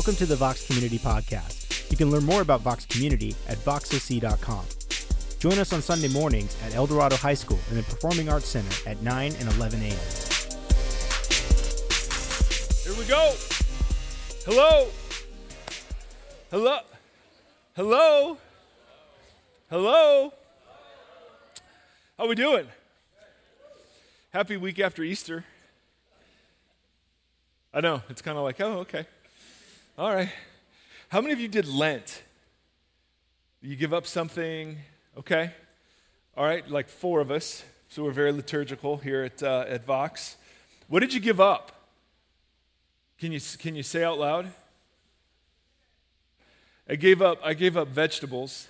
Welcome to the Vox Community Podcast. You can learn more about Vox Community at voxoc.com. Join us on Sunday mornings at El Dorado High School in the Performing Arts Center at 9 and 11 a.m. Here we go. Hello. Hello. Hello. Hello. How are we doing? Happy week after Easter. I know, it's kind of like, oh, okay. All right. How many of you did Lent? You give up something, okay? All right, like four of us. So we're very liturgical here at, uh, at Vox. What did you give up? Can you, can you say out loud? I gave up, I gave up vegetables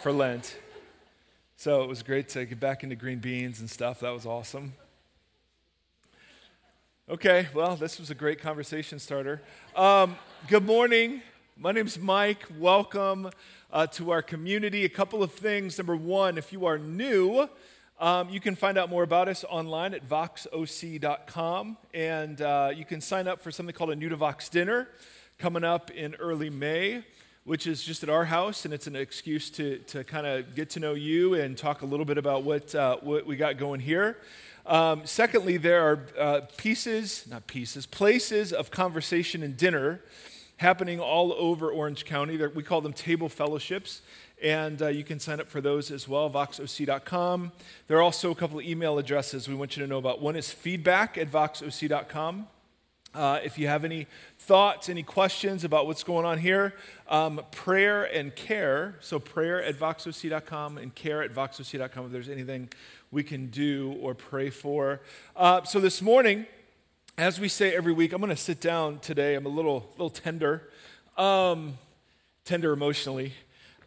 for Lent. So it was great to get back into green beans and stuff. That was awesome. Okay, well, this was a great conversation starter. Um, good morning. My name's Mike. Welcome uh, to our community. A couple of things. Number one, if you are new, um, you can find out more about us online at voxoc.com, and uh, you can sign up for something called a New to Vox dinner coming up in early May, which is just at our house, and it's an excuse to, to kind of get to know you and talk a little bit about what, uh, what we got going here. Um, secondly, there are uh, pieces, not pieces, places of conversation and dinner happening all over Orange County. They're, we call them table fellowships, and uh, you can sign up for those as well, voxoc.com. There are also a couple of email addresses we want you to know about. One is feedback at voxoc.com. Uh, if you have any thoughts, any questions about what's going on here, um, prayer and care. So, prayer at voxoc.com and care at voxoc.com if there's anything we can do or pray for. Uh, so, this morning, as we say every week, I'm going to sit down today. I'm a little, little tender, um, tender emotionally.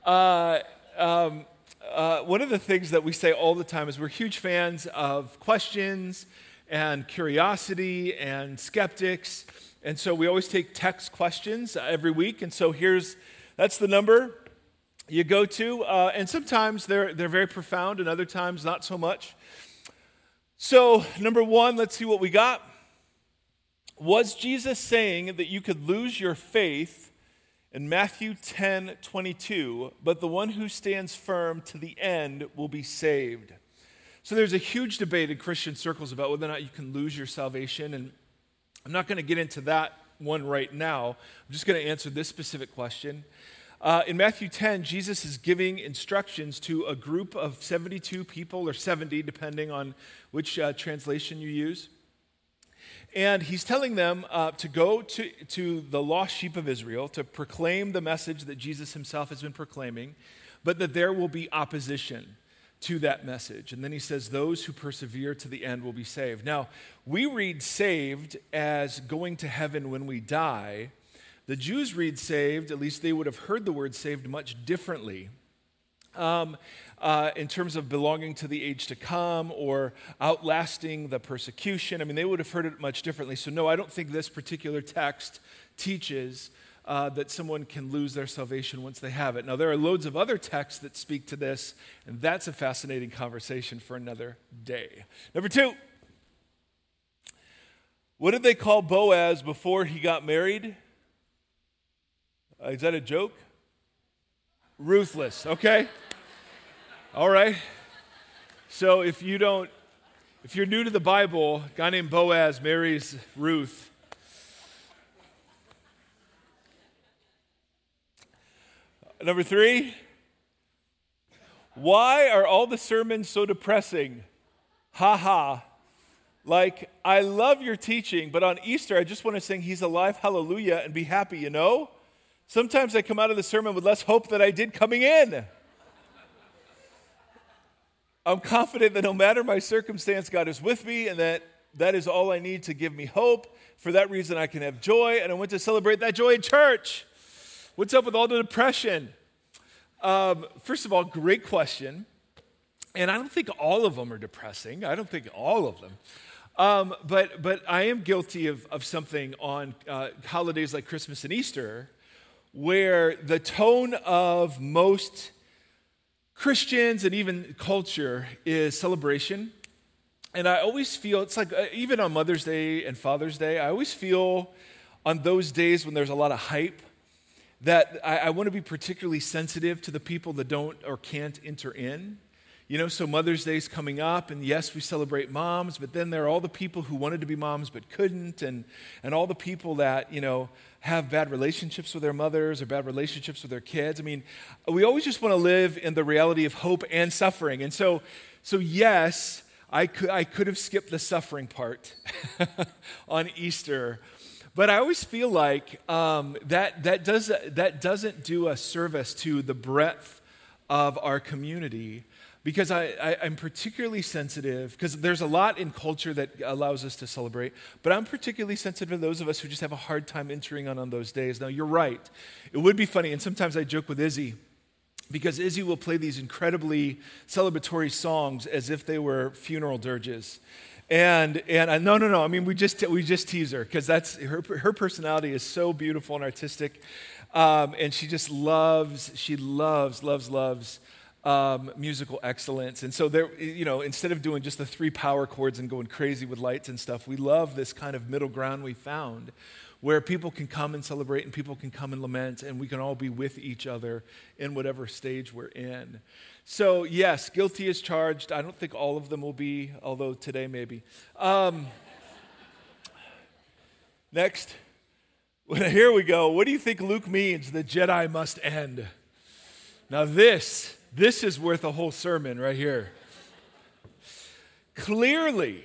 Uh, um, uh, one of the things that we say all the time is we're huge fans of questions and curiosity and skeptics. And so we always take text questions every week. And so here's that's the number you go to. Uh, and sometimes they're, they're very profound, and other times not so much. So, number one, let's see what we got. Was Jesus saying that you could lose your faith in Matthew 10 22, but the one who stands firm to the end will be saved? So there's a huge debate in Christian circles about whether or not you can lose your salvation. And I'm not going to get into that one right now. I'm just going to answer this specific question. Uh, in Matthew 10, Jesus is giving instructions to a group of 72 people, or 70, depending on which uh, translation you use. And he's telling them uh, to go to, to the lost sheep of Israel to proclaim the message that Jesus himself has been proclaiming, but that there will be opposition to that message. And then he says, Those who persevere to the end will be saved. Now, we read saved as going to heaven when we die. The Jews read saved, at least they would have heard the word saved much differently. Um, uh, in terms of belonging to the age to come or outlasting the persecution. I mean, they would have heard it much differently. So, no, I don't think this particular text teaches uh, that someone can lose their salvation once they have it. Now, there are loads of other texts that speak to this, and that's a fascinating conversation for another day. Number two, what did they call Boaz before he got married? Uh, is that a joke? Ruthless, okay? All right. So if you don't, if you're new to the Bible, a guy named Boaz marries Ruth Number three, why are all the sermons so depressing? Ha ha. Like, I love your teaching, but on Easter, I just want to sing He's Alive, Hallelujah, and be happy, you know? Sometimes I come out of the sermon with less hope than I did coming in. I'm confident that no matter my circumstance, God is with me, and that that is all I need to give me hope. For that reason, I can have joy, and I want to celebrate that joy in church. What's up with all the depression? Um, first of all, great question. And I don't think all of them are depressing. I don't think all of them. Um, but, but I am guilty of, of something on uh, holidays like Christmas and Easter where the tone of most Christians and even culture is celebration. And I always feel, it's like uh, even on Mother's Day and Father's Day, I always feel on those days when there's a lot of hype that I, I want to be particularly sensitive to the people that don't or can't enter in. You know, so Mother's Day is coming up, and yes, we celebrate moms, but then there are all the people who wanted to be moms but couldn't, and, and all the people that, you know, have bad relationships with their mothers or bad relationships with their kids. I mean, we always just want to live in the reality of hope and suffering. And so, so yes, I could, I could have skipped the suffering part on Easter. But I always feel like um, that, that, does, that doesn't do a service to the breadth of our community because I, I, am particularly sensitive, because there's a lot in culture that allows us to celebrate, but I'm particularly sensitive to those of us who just have a hard time entering on on those days. Now, you're right. It would be funny, and sometimes I joke with Izzy, because Izzy will play these incredibly celebratory songs as if they were funeral dirges. And, and I, no, no, no. I mean, we just, we just tease her because that's her, her personality is so beautiful and artistic. Um, and she just loves, she loves, loves, loves um, musical excellence. And so there, you know, instead of doing just the three power chords and going crazy with lights and stuff, we love this kind of middle ground we found where people can come and celebrate and people can come and lament and we can all be with each other in whatever stage we're in. So, yes, guilty is charged. I don't think all of them will be, although today maybe. Um, next. Here we go. What do you think Luke means? The Jedi must end. Now, this this is worth a whole sermon right here. Clearly,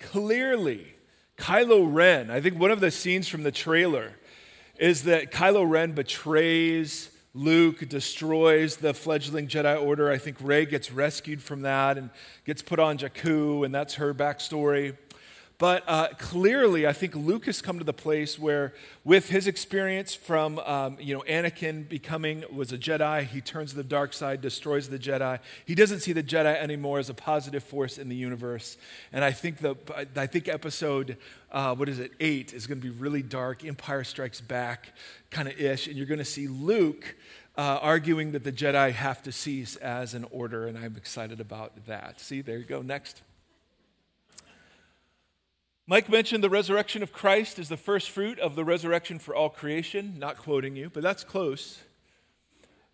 clearly, Kylo Ren, I think one of the scenes from the trailer is that Kylo Ren betrays Luke, destroys the fledgling Jedi Order. I think Rey gets rescued from that and gets put on Jakku, and that's her backstory. But uh, clearly, I think Luke has come to the place where, with his experience from, um, you know, Anakin becoming was a Jedi, he turns to the dark side, destroys the Jedi. He doesn't see the Jedi anymore as a positive force in the universe. And I think the, I think episode, uh, what is it, eight, is going to be really dark. Empire Strikes Back, kind of ish, and you're going to see Luke. Uh, arguing that the Jedi have to cease as an order, and I'm excited about that. See, there you go. Next. Mike mentioned the resurrection of Christ is the first fruit of the resurrection for all creation. Not quoting you, but that's close.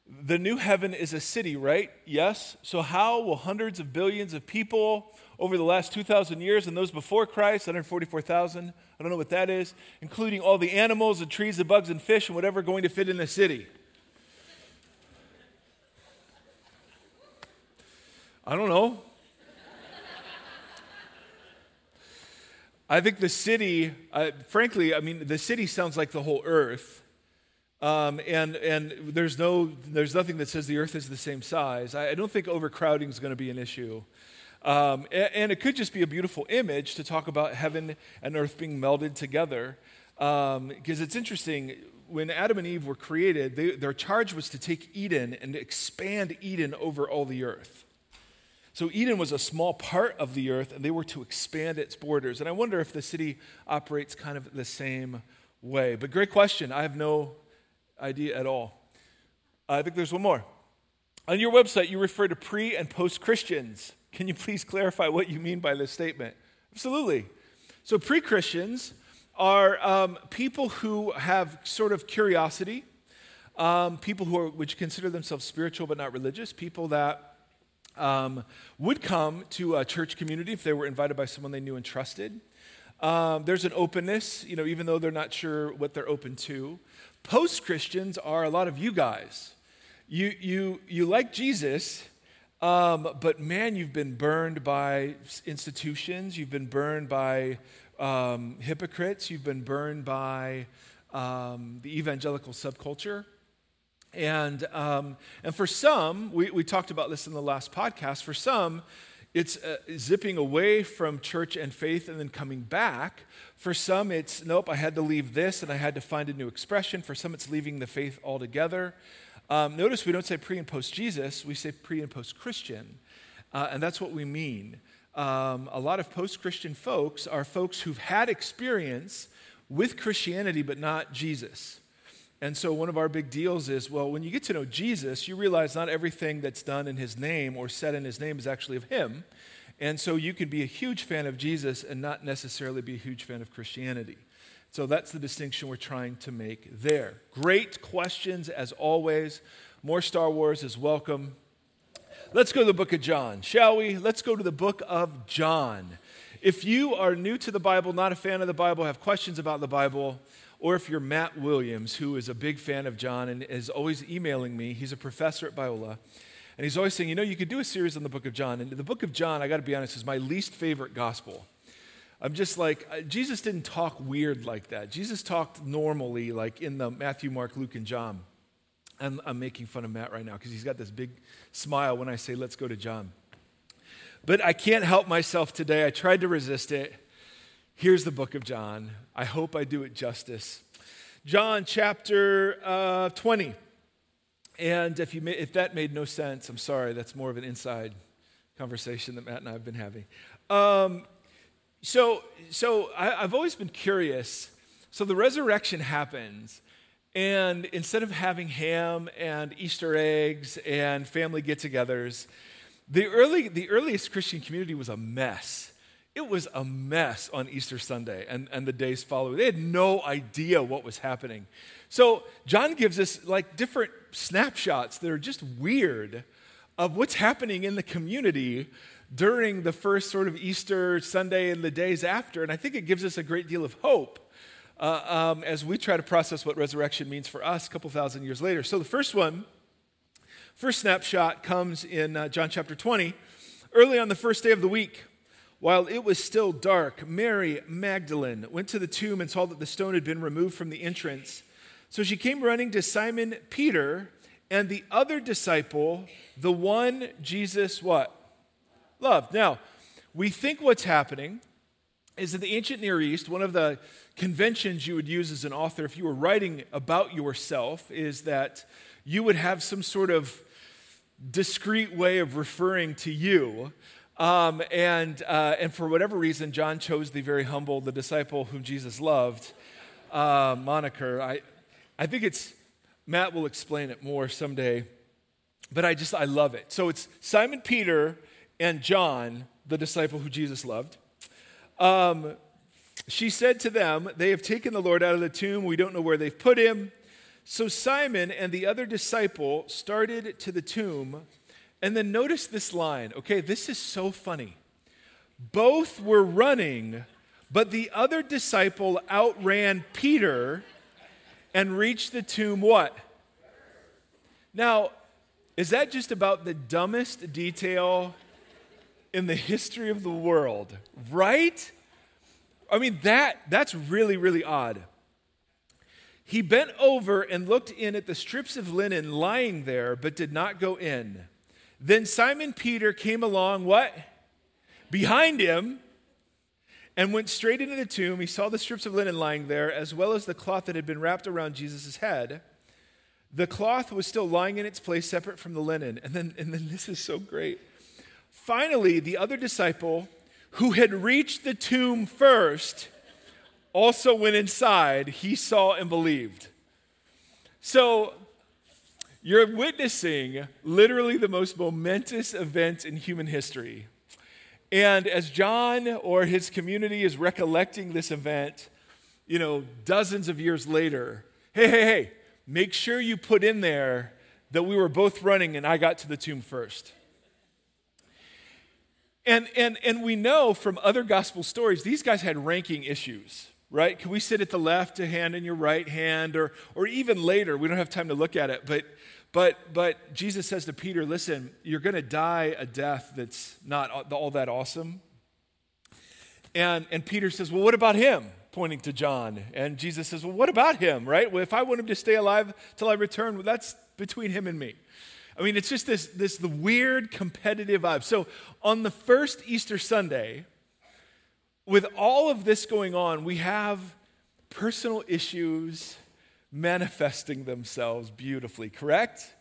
The new heaven is a city, right? Yes. So, how will hundreds of billions of people over the last 2,000 years and those before Christ, 144,000, I don't know what that is, including all the animals and trees and bugs and fish and whatever, going to fit in a city? I don't know. I think the city, uh, frankly, I mean, the city sounds like the whole earth. Um, and and there's, no, there's nothing that says the earth is the same size. I, I don't think overcrowding is going to be an issue. Um, and, and, it could just be a beautiful image to talk about heaven and earth being melded together. Because um, it's interesting, when Adam and Eve were created, they, their charge was to take Eden and expand Eden over all the earth. So Eden was a small part of the earth, and they were to expand its borders. And I wonder if the city operates kind of the same way. But great question. I have no idea at all. I think there's one more. On your website, you refer to pre and post Christians. Can you please clarify what you mean by this statement? Absolutely. So, pre Christians are um, people who have sort of curiosity, um, people who are, which consider themselves spiritual but not religious, people that um, would come to a church community if they were invited by someone they knew and trusted. Um, there's an openness, you know, even though they're not sure what they're open to. Post Christians are a lot of you guys. You, you, you like Jesus, um, but man, you've been burned by institutions, you've been burned by um, hypocrites, you've been burned by um, the evangelical subculture. And, um, and for some, we, we talked about this in the last podcast, for some, it's uh, zipping away from church and faith and then coming back. For some, it's nope, I had to leave this and I had to find a new expression. For some, it's leaving the faith altogether. Um, notice we don't say pre and post Jesus, we say pre and post Christian. Uh, and that's what we mean. Um, a lot of post Christian folks are folks who've had experience with Christianity but not Jesus. And so, one of our big deals is well, when you get to know Jesus, you realize not everything that's done in his name or said in his name is actually of him. And so, you can be a huge fan of Jesus and not necessarily be a huge fan of Christianity. So that's the distinction we're trying to make there. Great questions as always. More Star Wars is welcome. Let's go to the book of John, shall we? Let's go to the book of John. If you are new to the Bible, not a fan of the Bible, have questions about the Bible, or if you're Matt Williams, who is a big fan of John and is always emailing me, he's a professor at Biola, and he's always saying, you know, you could do a series on the book of John. And the book of John, I got to be honest, is my least favorite gospel. I'm just like, uh, Jesus didn't talk weird like that. Jesus talked normally, like in the Matthew, Mark, Luke, and John. I'm, I'm making fun of Matt right now because he's got this big smile when I say, let's go to John. But I can't help myself today. I tried to resist it. Here's the book of John. I hope I do it justice. John chapter uh, 20. And if, you if that made no sense, I'm sorry. That's more of an inside conversation that Matt and I have been having. Um, so, so I, I've always been curious. So the resurrection happens, and instead of having ham and Easter eggs and family get togethers, the, early, the earliest Christian community was a mess. It was a mess on Easter Sunday and, and the days following. They had no idea what was happening. So John gives us like different snapshots that are just weird of what's happening in the community during the first sort of Easter Sunday and the days after. And I think it gives us a great deal of hope uh, um, as we try to process what resurrection means for us a couple thousand years later. So the first one, first snapshot comes in uh, John chapter 20. Early on the first day of the week, while it was still dark, Mary Magdalene went to the tomb and saw that the stone had been removed from the entrance. So she came running to Simon Peter and the other disciple, the one Jesus what? loved. Now, we think what's happening is in the ancient Near East, one of the conventions you would use as an author if you were writing about yourself is that you would have some sort of discreet way of referring to you. Um, and, uh, and for whatever reason, John chose the very humble, the disciple whom Jesus loved uh, moniker. I, I think it's, Matt will explain it more someday, but I just, I love it. So it's Simon Peter and John, the disciple who Jesus loved. Um, she said to them, They have taken the Lord out of the tomb. We don't know where they've put him. So Simon and the other disciple started to the tomb. And then notice this line. Okay, this is so funny. Both were running, but the other disciple outran Peter and reached the tomb what? Now, is that just about the dumbest detail in the history of the world, right? I mean, that, that's really, really odd. He bent over and looked in at the strips of linen lying there, but did not go in. Then Simon Peter came along, what? Behind him, and went straight into the tomb. He saw the strips of linen lying there, as well as the cloth that had been wrapped around Jesus' head. The cloth was still lying in its place, separate from the linen. And then, and then this is so great. Finally, the other disciple who had reached the tomb first also went inside. He saw and believed. So, you're witnessing literally the most momentous event in human history. And as John or his community is recollecting this event, you know, dozens of years later, hey, hey, hey, make sure you put in there that we were both running and I got to the tomb first. And, and, and we know from other gospel stories, these guys had ranking issues, right? Can we sit at the left hand in your right hand? Or, or even later, we don't have time to look at it, but, but, but Jesus says to Peter, listen, you're going to die a death that's not all that awesome. And, and Peter says, well, what about him? Pointing to John. And Jesus says, well, what about him, right? Well, if I want him to stay alive till I return, well, that's between him and me. I mean, it's just this, this the weird competitive vibe. So on the first Easter Sunday, with all of this going on, we have personal issues manifesting themselves beautifully, correct?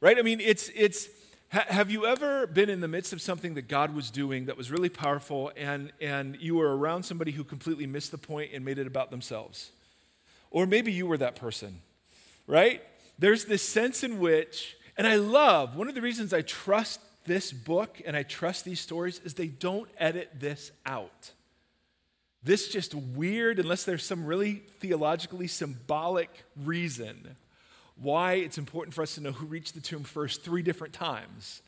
Right? I mean, it's, it's, ha- have you ever been in the midst of something that God was doing that was really powerful and, and you were around somebody who completely missed the point and made it about themselves? Or maybe you were that person, right? There's this sense in which and I love, one of the reasons I trust this book and I trust these stories is they don't edit this out. This just weird, unless there's some really theologically symbolic reason why it's important for us to know who reached the tomb first three different times.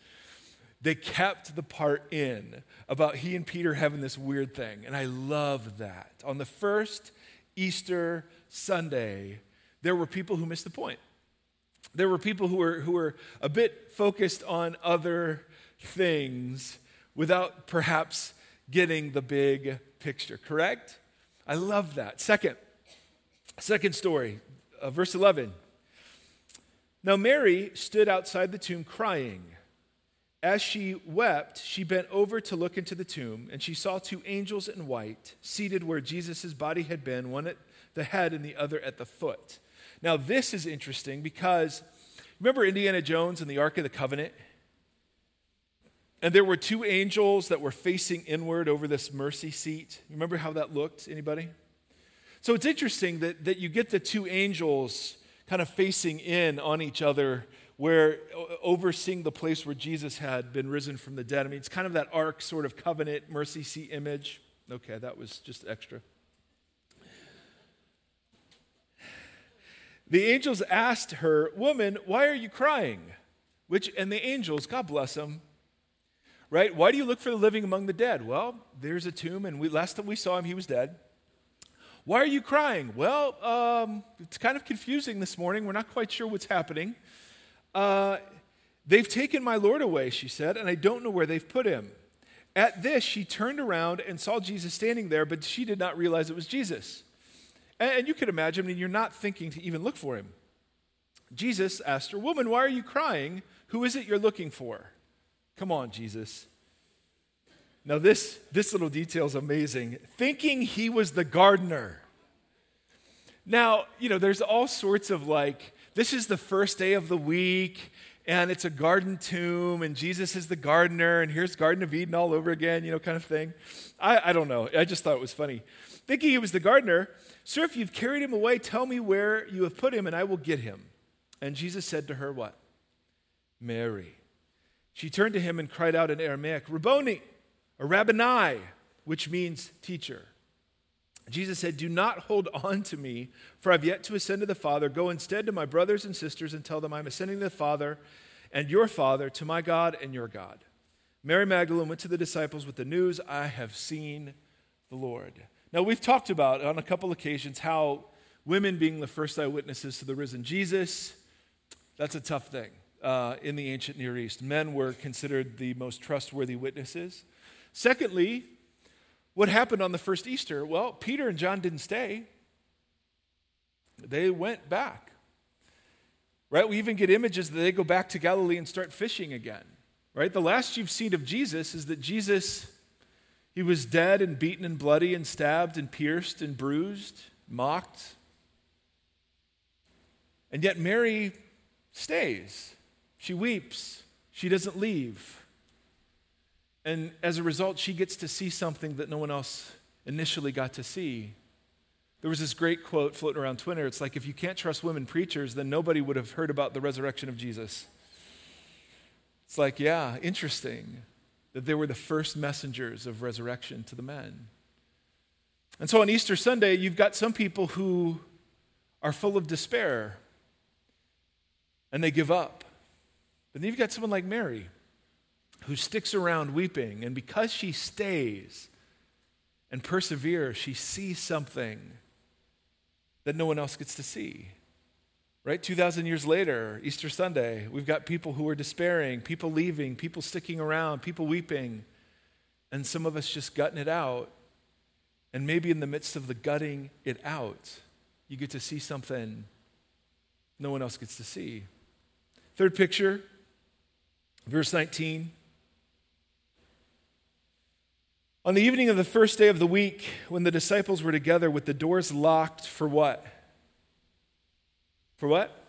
They kept the part in about he and Peter having this weird thing. And I love that. On the first Easter Sunday, there were people who missed the point. There were people who were, who were a bit focused on other things without perhaps getting the big picture, correct? I love that. Second, second story, uh, verse 11. Now Mary stood outside the tomb crying. As she wept, she bent over to look into the tomb, and she saw two angels in white seated where Jesus' body had been, one at the head and the other at the foot. Now, this is interesting because remember Indiana Jones and the Ark of the Covenant? And there were two angels that were facing inward over this mercy seat. Remember how that looked? Anybody? So it's interesting that, that you get the two angels kind of facing in on each other where overseeing the place where Jesus had been risen from the dead. I mean, it's kind of that ark sort of covenant mercy seat image. Okay, that was just extra. The angels asked her, Woman, why are you crying? Which, and the angels, God bless them, right? Why do you look for the living among the dead? Well, there's a tomb, and we, last time we saw him, he was dead. Why are you crying? Well, um, it's kind of confusing this morning. We're not quite sure what's happening. Uh, they've taken my Lord away, she said, and I don't know where they've put him. At this, she turned around and saw Jesus standing there, but she did not realize it was Jesus. And, you can imagine, I mean, you're not thinking to even look for him. Jesus asked her, Woman, why are you crying? Who is it you're looking for? Come on, Jesus. Now, this, this little detail is amazing. Thinking he was the gardener. Now, you know, there's all sorts of like, this is the first day of the week, and it's a garden tomb, and Jesus is the gardener, and here's Garden of Eden all over again, you know, kind of thing. I, I don't know. I just thought it was funny. Thinking he was the gardener, Sir, if you've carried him away, tell me where you have put him, and I will get him. And Jesus said to her, What? Mary. She turned to him and cried out in Aramaic, Rabboni, or Rabboni, which means teacher. Jesus said, Do not hold on to me, for I've yet to ascend to the Father. Go instead to my brothers and sisters and tell them I'm ascending to the Father and your Father, to my God and your God. Mary Magdalene went to the disciples with the news, I have seen the Lord. Now, we've talked about on a couple occasions how women being the first eyewitnesses to the risen Jesus, that's a tough thing uh, in the ancient Near East. Men were considered the most trustworthy witnesses. Secondly, what happened on the first Easter? Well, Peter and John didn't stay, they went back. Right? We even get images that they go back to Galilee and start fishing again. Right? The last you've seen of Jesus is that Jesus, he was dead and beaten and bloody and stabbed and pierced and bruised, mocked. And yet Mary stays. She weeps. She doesn't leave. And as a result, she gets to see something that no one else initially got to see. There was this great quote floating around Twitter. It's like, if you can't trust women preachers, then nobody would have heard about the resurrection of Jesus. It's like, yeah, interesting that they were the first messengers of resurrection to the men. And so on Easter Sunday, you've got some people who are full of despair and they give up. But then you've got someone like Mary who sticks around weeping, and because she stays and perseveres, she sees something that no one else gets to see. Right? 2,000 years later, Easter Sunday, we've got people who are despairing, people leaving, people sticking around, people weeping, and some of us just gutting it out. And maybe in the midst of the gutting it out, you get to see something no one else gets to see. Third picture, verse 19. On the evening of the first day of the week, when the disciples were together with the doors locked for what? For what?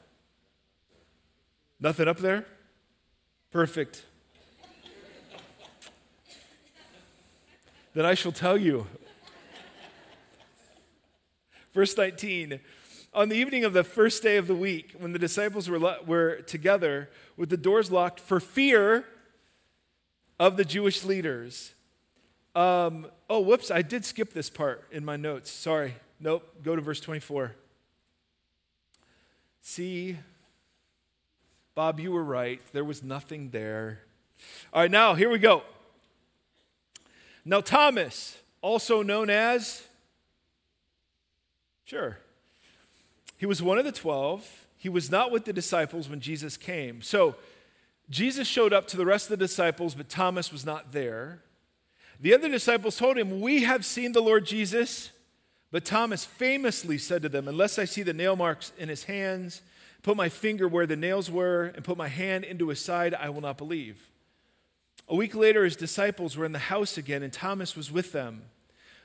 Nothing up there? Perfect. then I shall tell you. Verse 19. On the evening of the first day of the week, when the disciples were, were together with the doors locked for fear of the Jewish leaders, Um, oh, whoops, I did skip this part in my notes. Sorry. Nope, go to verse 24. See, Bob, you were right. There was nothing there. All right, now here we go. Now, Thomas, also known as, sure, he was one of the twelve. He was not with the disciples when Jesus came. So, Jesus showed up to the rest of the disciples, but Thomas was not there. The other disciples told him, We have seen the Lord Jesus. But Thomas famously said to them, Unless I see the nail marks in his hands, put my finger where the nails were, and put my hand into his side, I will not believe. A week later, his disciples were in the house again, and Thomas was with them.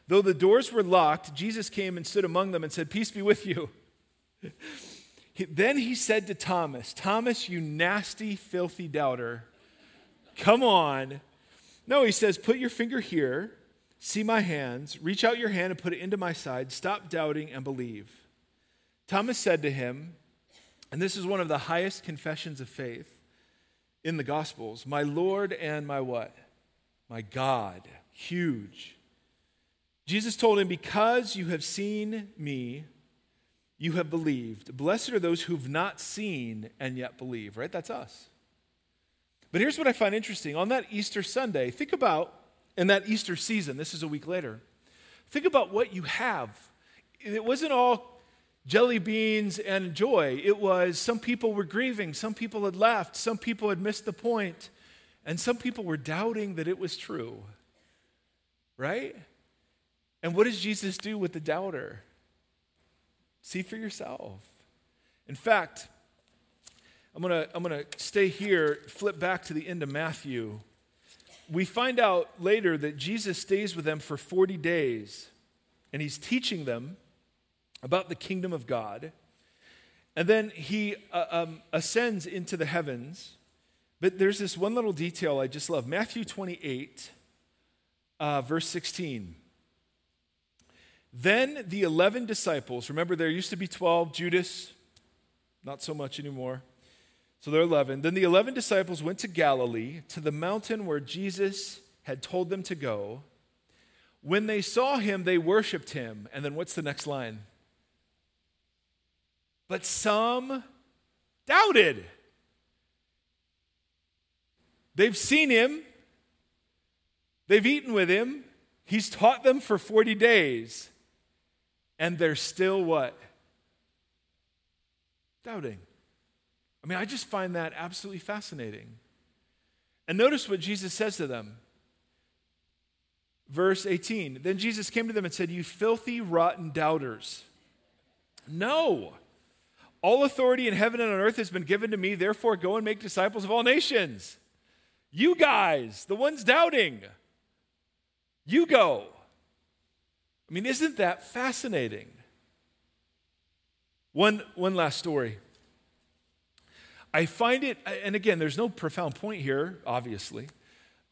Though the doors were locked, Jesus came and stood among them and said, Peace be with you. then he said to Thomas, Thomas, you nasty, filthy doubter, come on. No, he says, Put your finger here, see my hands, reach out your hand and put it into my side. Stop doubting and believe. Thomas said to him, and this is one of the highest confessions of faith in the Gospels My Lord and my what? My God. Huge. Jesus told him, Because you have seen me, you have believed. Blessed are those who've not seen and yet believe, right? That's us. But here's what I find interesting. On that Easter Sunday, think about, in that Easter season, this is a week later, think about what you have. It wasn't all jelly beans and joy. It was some people were grieving, some people had left, some people had missed the point, and some people were doubting that it was true. Right? And what does Jesus do with the doubter? See for yourself. In fact, I'm going to I'm going to stay here, flip back to the end of Matthew. We find out later that Jesus stays with them for 40 days and he's teaching them about the kingdom of God. And then he uh, um, ascends into the heavens. But there's this one little detail I just love Matthew 28, uh, verse 16. Then the 11 disciples, remember there used to be 12, Judas, not so much anymore. So there are 11. Then the 11 disciples went to Galilee, to the mountain where Jesus had told them to go. When they saw him, they worshiped him. And then what's the next line? but some doubted. They've seen him, they've eaten with him, he's taught them for 40 days, and they're still what? Doubting. I mean, I just find that absolutely fascinating. And notice what Jesus says to them. Verse 18 Then Jesus came to them and said, You filthy, rotten doubters. No. All authority in heaven and on earth has been given to me, therefore go and make disciples of all nations. You guys, the ones doubting, you go. I mean, isn't that fascinating? One, one last story. I find it, and again, there's no profound point here, obviously,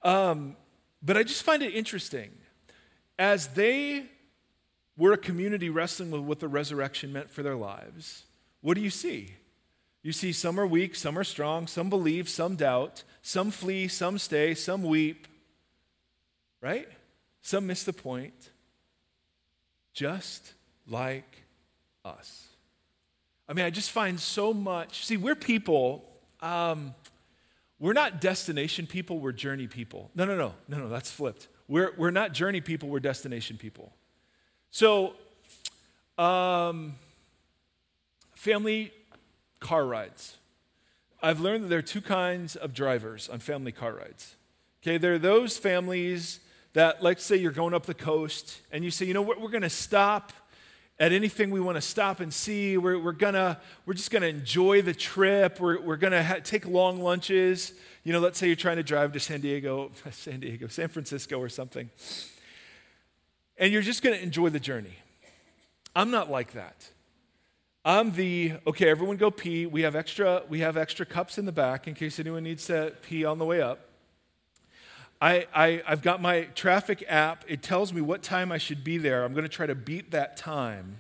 um, but I just find it interesting. As they were a community wrestling with what the resurrection meant for their lives, what do you see? You see some are weak, some are strong, some believe, some doubt, some flee, some stay, some weep, right? Some miss the point. Just like us. I mean, I just find so much. See, we're people, um, we're not destination people, we're journey people. No, no, no, no, no, that's flipped. We're, we're not journey people, we're destination people. So, um, Family car rides. I've learned that there are two kinds of drivers on family car rides. Okay, there are those families that, let's say you're going up the coast and you say, you know what, we're going to stop at anything we want to stop and see. We're, we're, gonna, we're just going to enjoy the trip. We're, we're going to ha- take long lunches. You know, let's say you're trying to drive to San Diego, San Diego, San Francisco or something. And you're just going to enjoy the journey. I'm not like that. I'm the okay. Everyone go pee. We have extra. We have extra cups in the back in case anyone needs to pee on the way up. I, I I've got my traffic app. It tells me what time I should be there. I'm going to try to beat that time.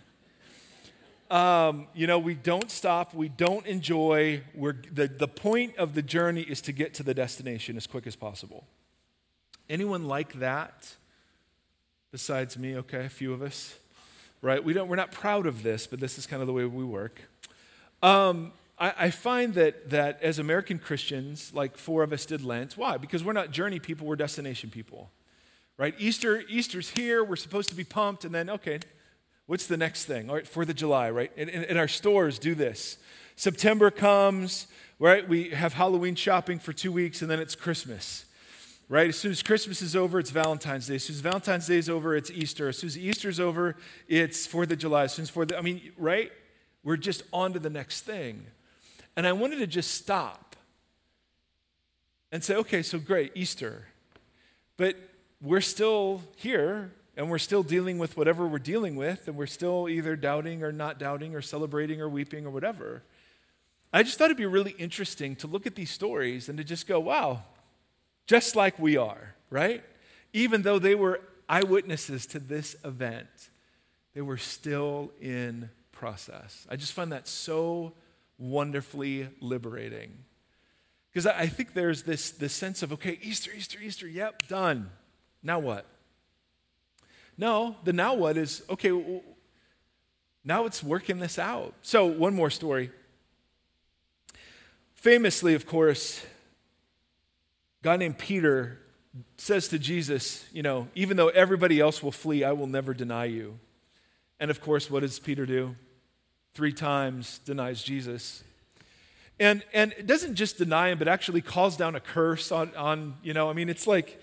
Um, you know, we don't stop. We don't enjoy. We're, the, the point of the journey is to get to the destination as quick as possible. Anyone like that? besides me, okay, a few of us, right? We don't, we're not proud of this, but this is kind of the way we work. Um, I, I find that, that as American Christians, like four of us did Lent. Why? Because we're not journey people, we're destination people, right? Easter, Easter's here, we're supposed to be pumped, and then, okay, what's the next thing? All right, 4th of July, right? And, and, and our stores do this. September comes, right? We have Halloween shopping for two weeks, and then it's Christmas right? As soon as Christmas is over, it's Valentine's Day. As soon as Valentine's Day is over, it's Easter. As soon as Easter's over, it's Fourth of July. As soon as Fourth, I mean, right? We're just on to the next thing. And I wanted to just stop and say, okay, so great, Easter. But we're still here and we're still dealing with whatever we're dealing with, and we're still either doubting or not doubting or celebrating or weeping or whatever. I just thought it'd be really interesting to look at these stories and to just go, wow, just like we are, right? Even though they were eyewitnesses to this event, they were still in process. I just find that so wonderfully liberating. Because I think there's this, this sense of, okay, Easter, Easter, Easter, yep, done. Now what? No, the now what is, okay, now it's working this out. So, one more story. Famously, of course, a guy named Peter says to Jesus, You know, even though everybody else will flee, I will never deny you. And of course, what does Peter do? Three times denies Jesus. And, and it doesn't just deny him, but actually calls down a curse on, on you know, I mean, it's like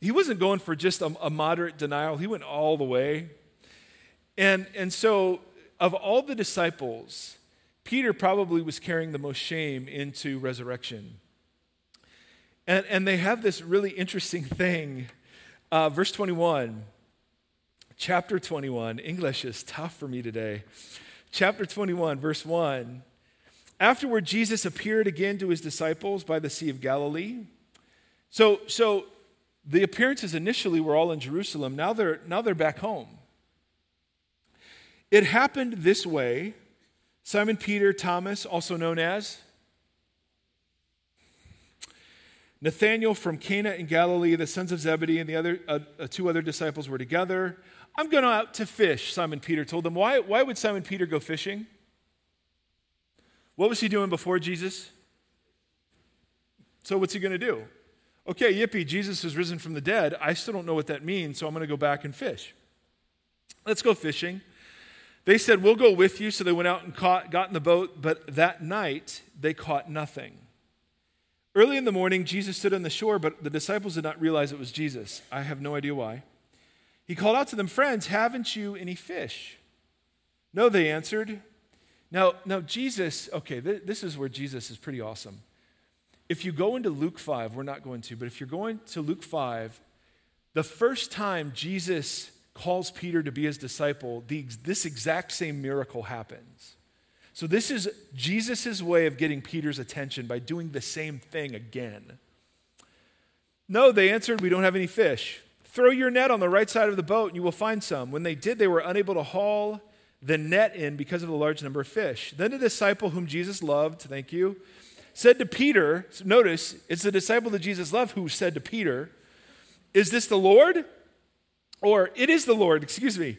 he wasn't going for just a, a moderate denial, he went all the way. And, and so, of all the disciples, Peter probably was carrying the most shame into resurrection. And, and they have this really interesting thing. Uh, verse 21, chapter 21. English is tough for me today. Chapter 21, verse 1. Afterward, Jesus appeared again to his disciples by the Sea of Galilee. So, so the appearances initially were all in Jerusalem. Now they're, now they're back home. It happened this way Simon Peter, Thomas, also known as Nathanael from Cana in Galilee, the sons of Zebedee, and the other uh, uh, two other disciples were together. I'm going out to fish, Simon Peter told them. Why, why would Simon Peter go fishing? What was he doing before Jesus? So, what's he going to do? Okay, yippee, Jesus has risen from the dead. I still don't know what that means, so I'm going to go back and fish. Let's go fishing. They said, We'll go with you. So they went out and caught, got in the boat, but that night they caught nothing. Early in the morning, Jesus stood on the shore, but the disciples did not realize it was Jesus. I have no idea why. He called out to them, Friends, haven't you any fish? No, they answered. Now, now Jesus, okay, th- this is where Jesus is pretty awesome. If you go into Luke 5, we're not going to, but if you're going to Luke 5, the first time Jesus calls Peter to be his disciple, the, this exact same miracle happens. So, this is Jesus' way of getting Peter's attention by doing the same thing again. No, they answered, We don't have any fish. Throw your net on the right side of the boat and you will find some. When they did, they were unable to haul the net in because of the large number of fish. Then the disciple whom Jesus loved, thank you, said to Peter, notice it's the disciple that Jesus loved who said to Peter, Is this the Lord? Or, it is the Lord, excuse me.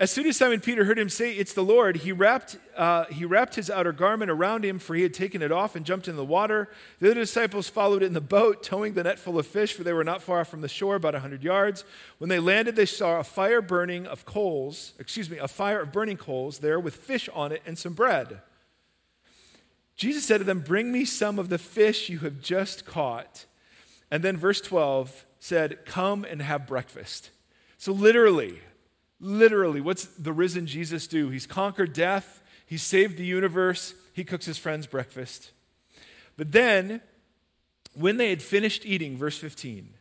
As soon as Simon Peter heard him say, It's the Lord, he wrapped, uh, he wrapped his outer garment around him, for he had taken it off and jumped in the water. The other disciples followed in the boat, towing the net full of fish, for they were not far from the shore, about a hundred yards. When they landed, they saw a fire burning of coals, excuse me, a fire of burning coals there with fish on it and some bread. Jesus said to them, Bring me some of the fish you have just caught. And then verse 12 said, Come and have breakfast. So, literally, Literally, what's the risen Jesus do? He's conquered death, he's saved the universe, he cooks his friends breakfast. But then, when they had finished eating, verse 15,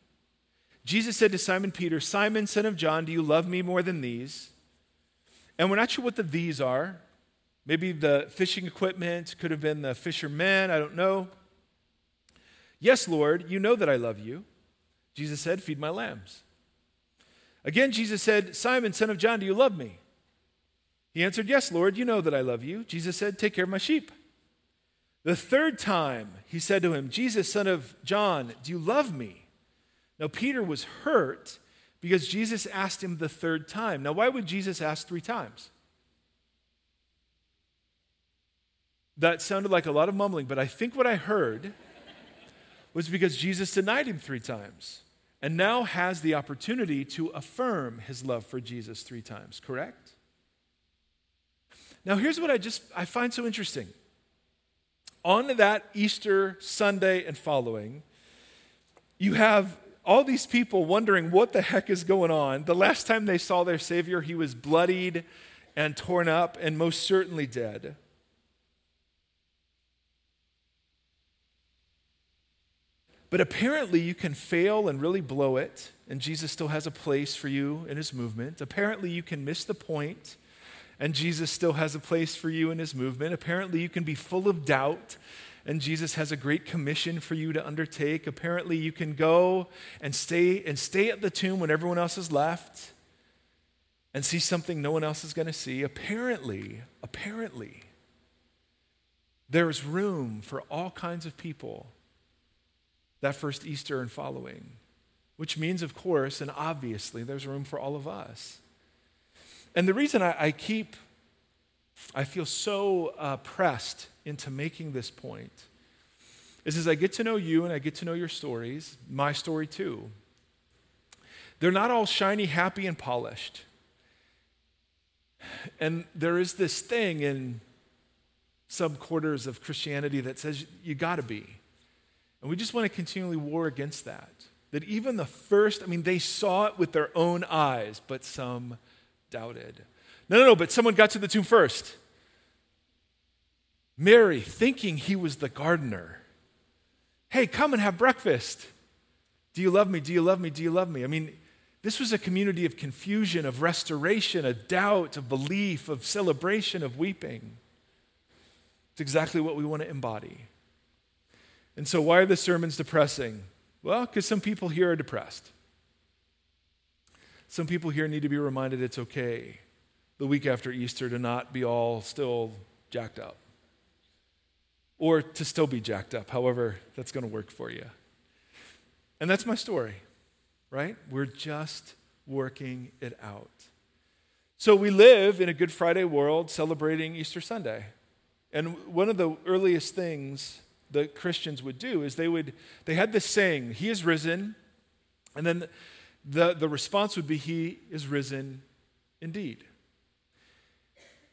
Jesus said to Simon Peter, Simon, son of John, do you love me more than these? And we're not sure what the these are. Maybe the fishing equipment, could have been the fishermen, I don't know. Yes, Lord, you know that I love you. Jesus said, Feed my lambs. Again, Jesus said, Simon, son of John, do you love me? He answered, Yes, Lord, you know that I love you. Jesus said, Take care of my sheep. The third time he said to him, Jesus, son of John, do you love me? Now, Peter was hurt because Jesus asked him the third time. Now, why would Jesus ask three times? That sounded like a lot of mumbling, but I think what I heard was because Jesus denied him three times and now has the opportunity to affirm his love for Jesus three times, correct? Now here's what I just I find so interesting. On that Easter Sunday and following, you have all these people wondering what the heck is going on. The last time they saw their Savior, he was bloodied and torn up and most certainly dead. But apparently, you can fail and really blow it, and Jesus still has a place for you in his movement. Apparently, you can miss the point, and Jesus still has a place for you in his movement. Apparently, you can be full of doubt, and Jesus has a great commission for you to undertake. Apparently, you can go and stay and stay at the tomb when everyone else has left and see something no one else is going to see. Apparently, apparently, there's room for all kinds of people that first Easter and following, which means, of course, and obviously, there's room for all of us. And the reason I, I keep, I feel so uh, pressed into making this point is as I get to know you and I get to know your stories, my story too. They're not all shiny, happy, and polished. And there is this thing in some quarters of Christianity that says you got to be. And we just want to continually war against that. That even the first, I mean, they saw it with their own eyes, but some doubted. No, no, no, but someone got to the tomb first. Mary, thinking he was the gardener. Hey, come and have breakfast. Do you love me? Do you love me? Do you love me? I mean, this was a community of confusion, of restoration, of doubt, of belief, of celebration, of weeping. It's exactly what we want to embody. And so, why are the sermons depressing? Well, because some people here are depressed. Some people here need to be reminded it's okay the week after Easter to not be all still jacked up. Or to still be jacked up, however, that's going to work for you. And that's my story, right? We're just working it out. So we live in a Good Friday world celebrating Easter Sunday. And one of the earliest things the Christians would do is they would they had this saying, He is risen, and then the, the response would be, He is risen indeed.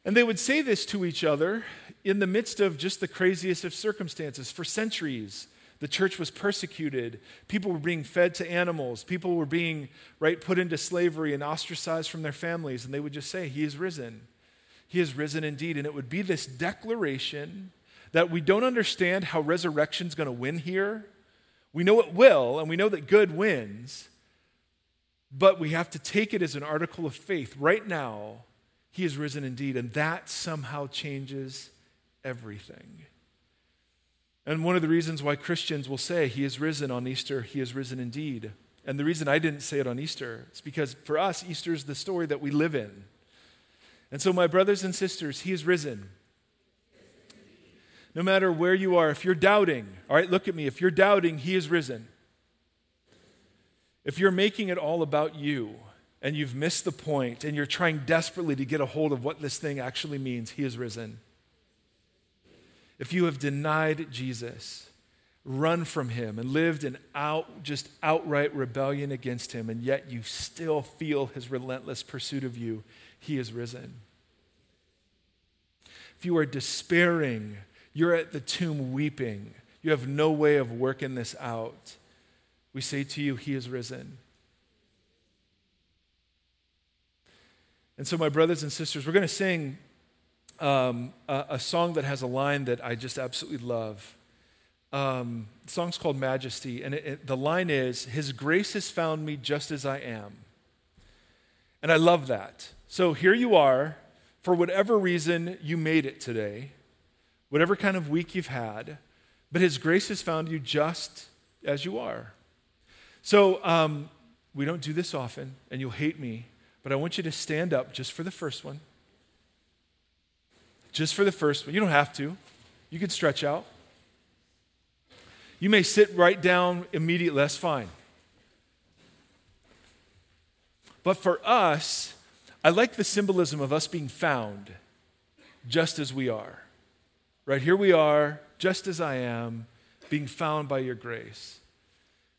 And they would say this to each other in the midst of just the craziest of circumstances. For centuries, the church was persecuted. People were being fed to animals. People were being right put into slavery and ostracized from their families. And they would just say, He is risen. He is risen indeed. And it would be this declaration that we don't understand how resurrection's going to win here. We know it will, and we know that good wins, but we have to take it as an article of faith. Right now, he is risen indeed, and that somehow changes everything. And one of the reasons why Christians will say, He is risen on Easter, He is risen indeed. And the reason I didn't say it on Easter is because for us, Easter is the story that we live in. And so, my brothers and sisters, He is risen no matter where you are, if you're doubting, all right, look at me. If you're doubting, He is risen. If you're making it all about you and you've missed the point and you're trying desperately to get a hold of what this thing actually means, He is risen. If you have denied Jesus, run from him and lived in out, just outright rebellion against him, and yet you still feel his relentless pursuit of you, he is risen. If you are despairing you're at the tomb weeping. You have no way of working this out. We say to you, He is risen. And so, my brothers and sisters, we're going to sing um, a, a, song that has a line that I just absolutely love. Um, the song's called Majesty, and it, it, the line is His grace has found me just as I am. And I love that. So, here you are. For whatever reason, you made it today whatever kind of week you've had, but His grace has found you just as you are. So, um, we don't do this often, and you'll hate me, but I want you to stand up just for the first one. Just for the first one. You don't have to, you can stretch out. You may sit right down immediately, that's fine. But for us, I like the symbolism of us being found just as we are. Right here we are, just as I am, being found by your grace.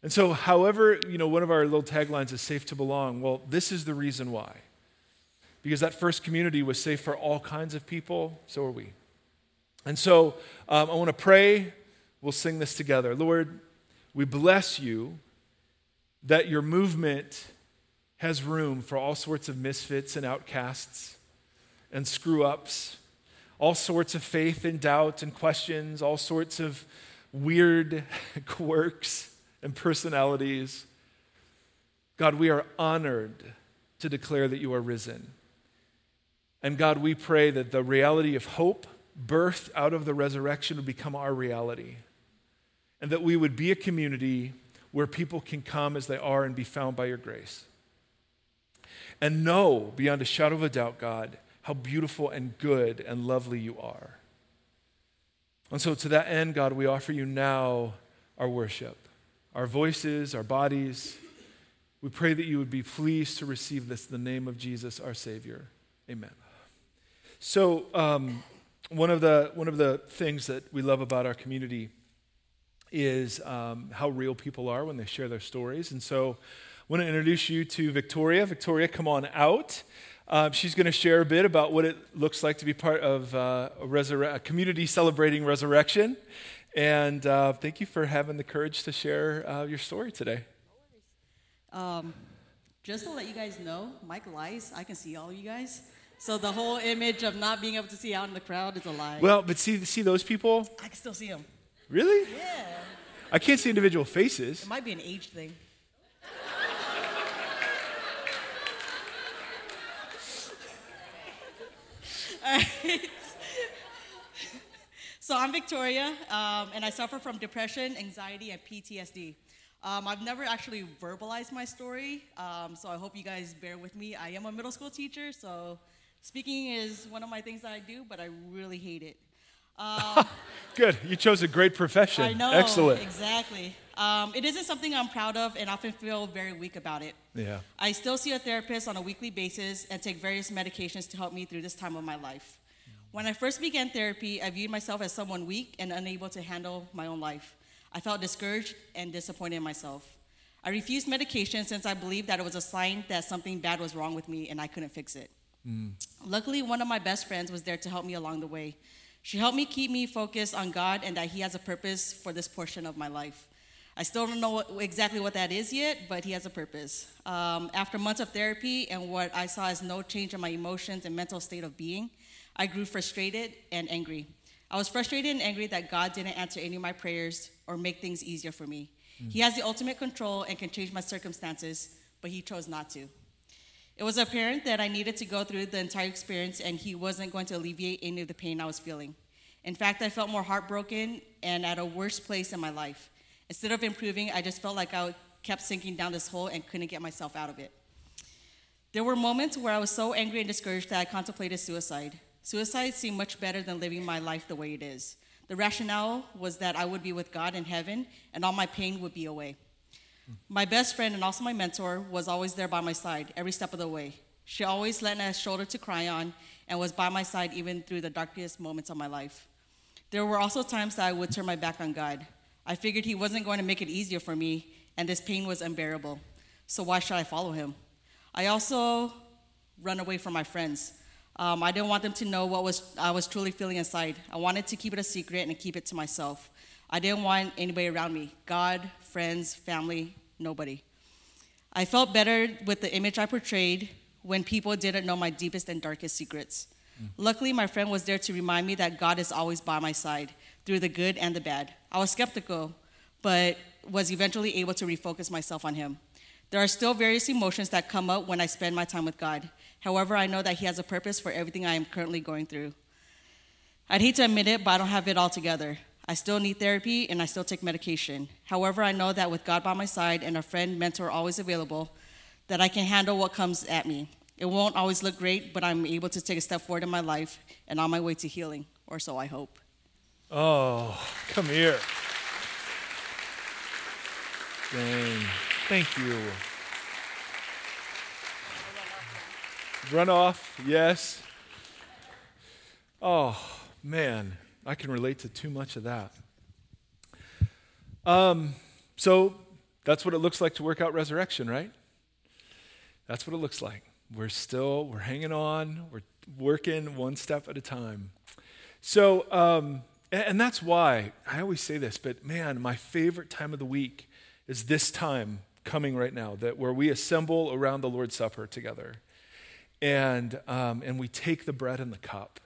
And so, however, you know, one of our little taglines is safe to belong. Well, this is the reason why. Because that first community was safe for all kinds of people, so are we. And so, um, I want to pray. We'll sing this together. Lord, we bless you that your movement has room for all sorts of misfits and outcasts and screw ups, all sorts of faith and doubt and questions, all sorts of weird quirks and personalities. God, we are honored to declare that you are risen. And God, we pray that the reality of hope, birthed out of the resurrection, would become our reality. And that we would be a community where people can come as they are and be found by your grace. And know beyond a shadow of a doubt, God, how beautiful and good and lovely you are. And so, to that end, God, we offer you now our worship, our voices, our bodies. We pray that you would be pleased to receive this in the name of Jesus, our Savior. Amen. So, um, one, of the, one of the things that we love about our community is um, how real people are when they share their stories. And so, I want to introduce you to Victoria. Victoria, come on out. Um, she's going to share a bit about what it looks like to be part of uh, a, resur- a, community celebrating resurrection. And uh, thank you for having the courage to share uh, your story today. Um, just to let you guys know, Mike lies. I can see all of you guys. So the whole image of not being able to see out in the crowd is a lie. Well, but see, see those people? I can still see them. Really? Yeah. I can't see individual faces. It might be an age thing. so I'm Victoria, um, and I suffer from depression, anxiety, and PTSD. Um, I've never actually verbalized my story, um, so I hope you guys bear with me. I am a middle school teacher, so speaking is one of my things that I do, but I really hate it. Good. You chose a great profession. I know. Excellent. Exactly. Um, it isn't something I'm proud of and often feel very weak about it. Yeah. I still see a therapist on a weekly basis and take various medications to help me through this time of my life. When I first began therapy, I viewed myself as someone weak and unable to handle my own life. I felt discouraged and disappointed in myself. I refused medication since I believed that it was a sign that something bad was wrong with me and I couldn't fix it. Mm. Luckily, one of my best friends was there to help me along the way. She helped me keep me focused on God and that He has a purpose for this portion of my life. I still don't know what, exactly what that is yet, but He has a purpose. Um, after months of therapy and what I saw as no change in my emotions and mental state of being, I grew frustrated and angry. I was frustrated and angry that God didn't answer any of my prayers or make things easier for me. Mm. He has the ultimate control and can change my circumstances, but He chose not to. It was apparent that I needed to go through the entire experience and He wasn't going to alleviate any of the pain I was feeling. In fact, I felt more heartbroken and at a worse place in my life. Instead of improving, I just felt like I kept sinking down this hole and couldn't get myself out of it. There were moments where I was so angry and discouraged that I contemplated suicide. Suicide seemed much better than living my life the way it is. The rationale was that I would be with God in heaven and all my pain would be away. My best friend and also my mentor was always there by my side every step of the way. She always lent a shoulder to cry on and was by my side even through the darkest moments of my life. There were also times that I would turn my back on God. I figured He wasn't going to make it easier for me, and this pain was unbearable. So why should I follow Him? I also run away from my friends. Um, I didn't want them to know what was I was truly feeling inside. I wanted to keep it a secret and keep it to myself. I didn't want anybody around me God, friends, family, nobody. I felt better with the image I portrayed when people didn't know my deepest and darkest secrets. Mm. Luckily, my friend was there to remind me that God is always by my side through the good and the bad. I was skeptical, but was eventually able to refocus myself on Him. There are still various emotions that come up when I spend my time with God. However, I know that He has a purpose for everything I am currently going through. I'd hate to admit it, but I don't have it all together. I still need therapy and I still take medication. However, I know that with God by my side and a friend, mentor always available, that I can handle what comes at me. It won't always look great, but I'm able to take a step forward in my life and on my way to healing, or so I hope. Oh, come here. Dang. Thank you. Run off, yes. Oh, man, I can relate to too much of that. Um, so that's what it looks like to work out resurrection, right? That's what it looks like. We're still, we're hanging on, we're working one step at a time. So, um, and, that's why I always say this, but man, my favorite time of the week is this time coming right now, that where we assemble around the Lord's Supper together, and um, and we take the bread and the cup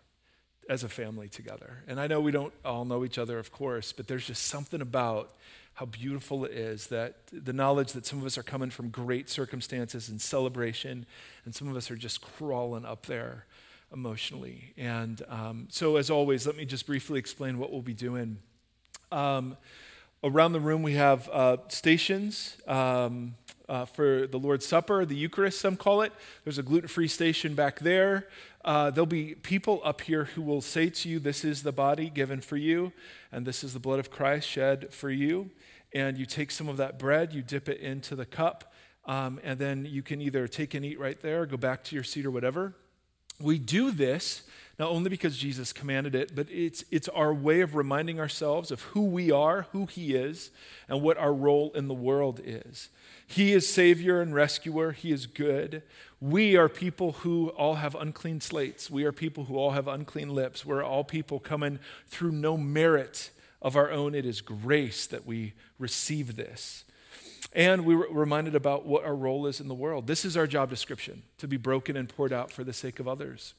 as a family together. And I know we don't all know each other, of course, but there's just something about how beautiful it is that the knowledge that some of us are coming from great circumstances and celebration, and some of us are just crawling up there emotionally. And um, so, as always, let me just briefly explain what we'll be doing. Um, around the room, we have uh, stations um, uh, for the Lord's Supper, the Eucharist, some call it. There's a gluten free station back there. Uh, there'll be people up here who will say to you, This is the body given for you, and this is the blood of Christ shed for you. And you take some of that bread, you dip it into the cup, um, and then you can either take and eat right there, go back to your seat or whatever. We do this not only because Jesus commanded it, but it's, it's our way of reminding ourselves of who we are, who He is, and what our role in the world is. He is Savior and rescuer, He is good. We are people who all have unclean slates. We are people who all have unclean lips. We're all people coming through no merit of our own. It is grace that we receive this. And we were reminded about what our role is in the world. This is our job description to be broken and poured out for the sake of others.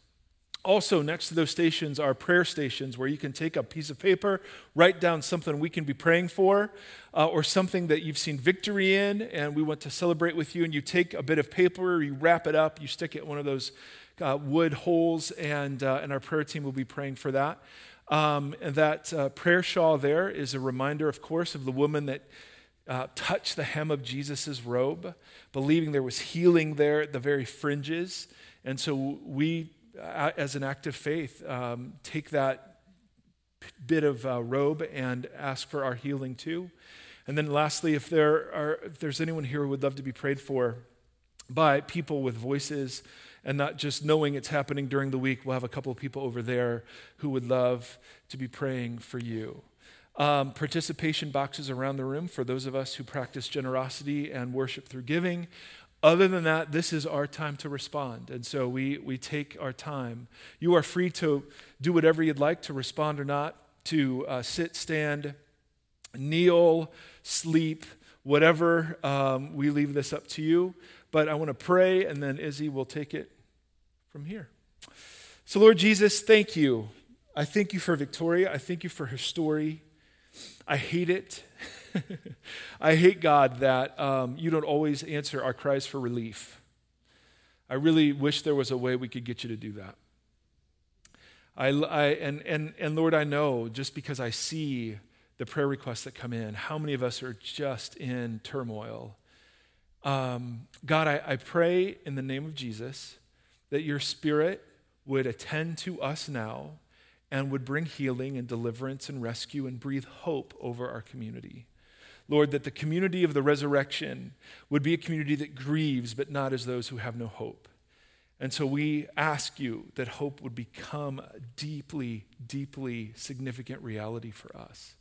Also, next to those stations are prayer stations where you can take a piece of paper, write down something we can be praying for, uh, or something that you've seen victory in, and we want to celebrate with you. And you take a bit of paper, you wrap it up, you stick it in one of those uh, wood holes, and, uh, and our prayer team will be praying for that. Um, and that uh, prayer shawl there is a reminder, of course, of the woman that uh, touched the hem of Jesus' robe, believing there was healing there at the very fringes. And so we as an act of faith, um, take that bit of uh, robe and ask for our healing too. And then, lastly, if, there are, if there's anyone here who would love to be prayed for by people with voices and not just knowing it's happening during the week, we'll have a couple of people over there who would love to be praying for you. Um, participation boxes around the room for those of us who practice generosity and worship through giving. Other than that, this is our time to respond. And so we, we take our time. You are free to do whatever you'd like to respond or not, to uh, sit, stand, kneel, sleep, whatever. Um, we leave this up to you. But I want to pray, and then Izzy will take it from here. So, Lord Jesus, thank you. I thank you for Victoria. I thank you for her story. I hate it. I hate, God, that um, you don't always answer our cries for relief. I really wish there was a way we could get you to do that. I, I, and, and, and Lord, I know just because I see the prayer requests that come in, how many of us are just in turmoil. Um, God, I, I pray in the name of Jesus that your spirit would attend to us now and would bring healing and deliverance and rescue and breathe hope over our community. Lord, that the community of the resurrection would be a community that grieves, but not as those who have no hope. And so we ask you that hope would become a deeply, deeply significant reality for us.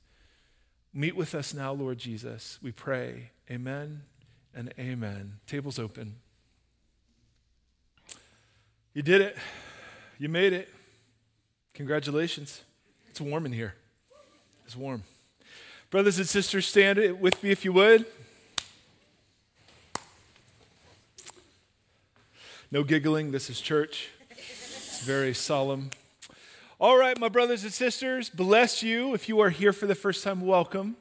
Meet with us now, Lord Jesus. We pray. Amen and amen. Table's open. You did it. You made it. Congratulations. It's warm in here. It's warm. Brothers and sisters, stand with me if you would. No giggling, this is church. It's very solemn. All right, my brothers and sisters, bless you. If you are here for the first time, welcome.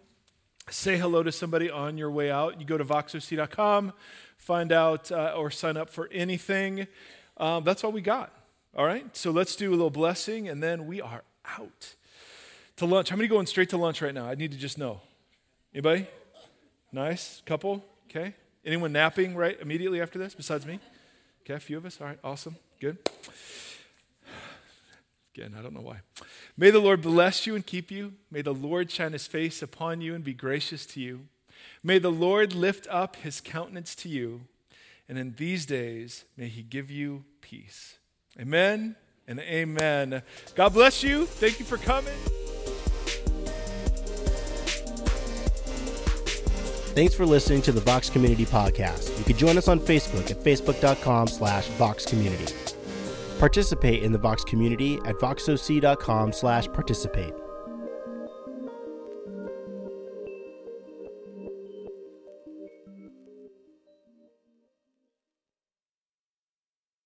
Say hello to somebody on your way out. You go to voxoc.com, find out uh, or sign up for anything. Um, that's all we got. All right, so let's do a little blessing and then we are out to lunch. How many going straight to lunch right now? I need to just know. Anybody? Nice. Couple? Okay. Anyone napping right immediately after this besides me? Okay, a few of us. All right, awesome. Good. Again, I don't know why. May the Lord bless you and keep you. May the Lord shine his face upon you and be gracious to you. May the Lord lift up his countenance to you. And in these days, may he give you peace. Amen and amen. God bless you. Thank you for coming. Thanks for listening to the Vox Community Podcast. You can join us on Facebook at facebook.com slash Vox Community. Participate in the Vox community at voxoc.com slash participate.